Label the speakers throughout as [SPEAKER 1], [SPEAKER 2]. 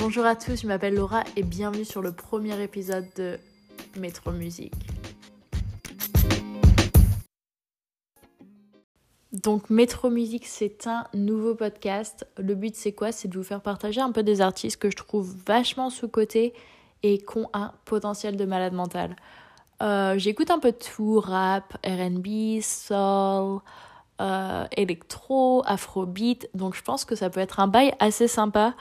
[SPEAKER 1] Bonjour à tous, je m'appelle Laura et bienvenue sur le premier épisode de Métro Musique. Donc Métro Musique, c'est un nouveau podcast. Le but c'est quoi? C'est de vous faire partager un peu des artistes que je trouve vachement sous-cotés et qui ont un potentiel de malade mental. Euh, j'écoute un peu tout, rap, RB, soul, euh, électro, afrobeat, donc je pense que ça peut être un bail assez sympa.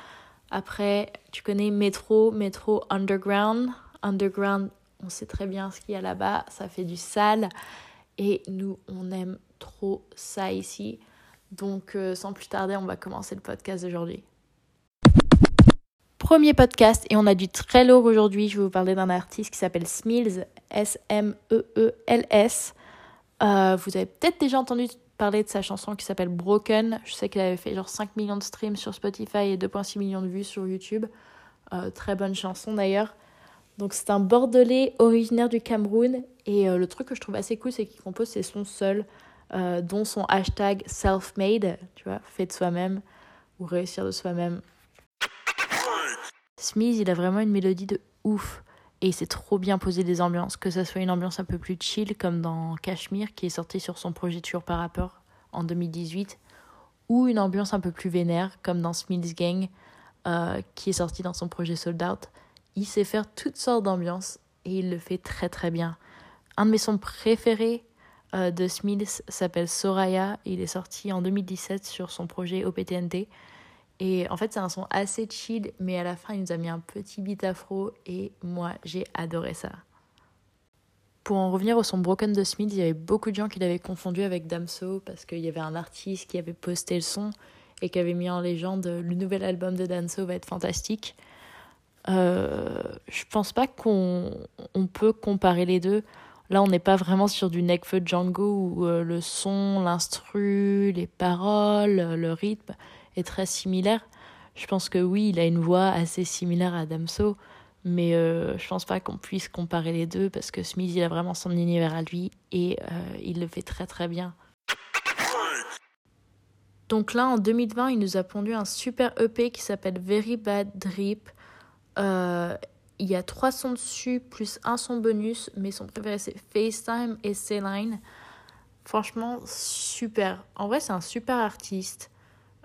[SPEAKER 1] Après, tu connais Métro, Métro Underground. Underground, on sait très bien ce qu'il y a là-bas, ça fait du sale. Et nous, on aime trop ça ici. Donc, euh, sans plus tarder, on va commencer le podcast d'aujourd'hui. Premier podcast, et on a du très lourd aujourd'hui. Je vais vous parler d'un artiste qui s'appelle Smills, S-M-E-E-L-S. Euh, vous avez peut-être déjà entendu parler de sa chanson qui s'appelle Broken. Je sais qu'il avait fait genre 5 millions de streams sur Spotify et 2,6 millions de vues sur YouTube. Euh, très bonne chanson d'ailleurs. Donc c'est un Bordelais originaire du Cameroun et euh, le truc que je trouve assez cool c'est qu'il compose ses sons seuls, euh, dont son hashtag self-made, tu vois, fait de soi-même ou réussir de soi-même. Smith, il a vraiment une mélodie de ouf et il s'est trop bien posé des ambiances, que ce soit une ambiance un peu plus chill comme dans Cashmere qui est sorti sur son projet Tour par rapport en 2018 ou une ambiance un peu plus vénère comme dans Smith's Gang euh, qui est sorti dans son projet Sold Out. Il sait faire toutes sortes d'ambiances et il le fait très très bien. Un de mes sons préférés euh, de Smith s'appelle Soraya. Il est sorti en 2017 sur son projet OPTNT. Et en fait, c'est un son assez chill, mais à la fin, il nous a mis un petit beat afro et moi, j'ai adoré ça. Pour en revenir au son Broken de Smith, il y avait beaucoup de gens qui l'avaient confondu avec Damso parce qu'il y avait un artiste qui avait posté le son et qui avait mis en légende le nouvel album de Damso va être fantastique. Euh, je pense pas qu'on on peut comparer les deux. Là, on n'est pas vraiment sur du Nekfeu Django où euh, le son, l'instru, les paroles, le rythme est très similaire. Je pense que oui, il a une voix assez similaire à Damso, mais euh, je pense pas qu'on puisse comparer les deux parce que Smith, il a vraiment son univers à lui et euh, il le fait très très bien. Donc là, en 2020, il nous a pondu un super EP qui s'appelle Very Bad Drip. Euh, il y a trois sons dessus, plus un son bonus, mais son préféré c'est FaceTime et Celine. Franchement, super. En vrai, c'est un super artiste.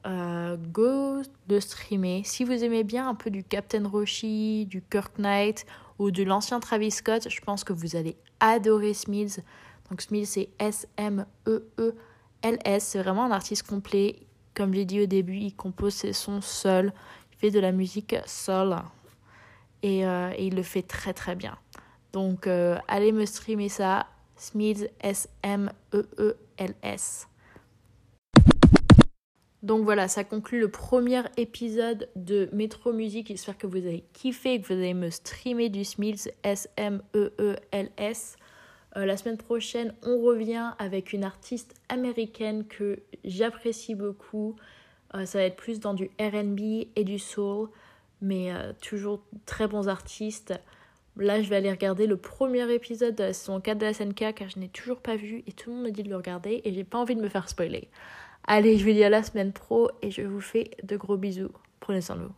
[SPEAKER 1] Euh, go de streamer. Si vous aimez bien un peu du Captain Roshi, du Kirk Knight ou de l'ancien Travis Scott, je pense que vous allez adorer Smills. Donc Smills c'est S-M-E-E-L-S. C'est vraiment un artiste complet. Comme j'ai dit au début, il compose ses sons seul. Il fait de la musique seul. Et, euh, il le fait très très bien. Donc euh, allez me streamer ça. Smills S-M-E-E-L-S. Donc voilà, ça conclut le premier épisode de Métro Musique. J'espère que vous avez kiffé que vous allez me streamer du Smills, S-M-E-E-L-S. Euh, la semaine prochaine, on revient avec une artiste américaine que j'apprécie beaucoup. Euh, ça va être plus dans du RB et du soul, mais euh, toujours très bons artistes. Là, je vais aller regarder le premier épisode de la saison 4 de SNK car je n'ai toujours pas vu et tout le monde me dit de le regarder et j'ai pas envie de me faire spoiler. Allez, je vous dis à la semaine pro et je vous fais de gros bisous. Prenez soin de vous.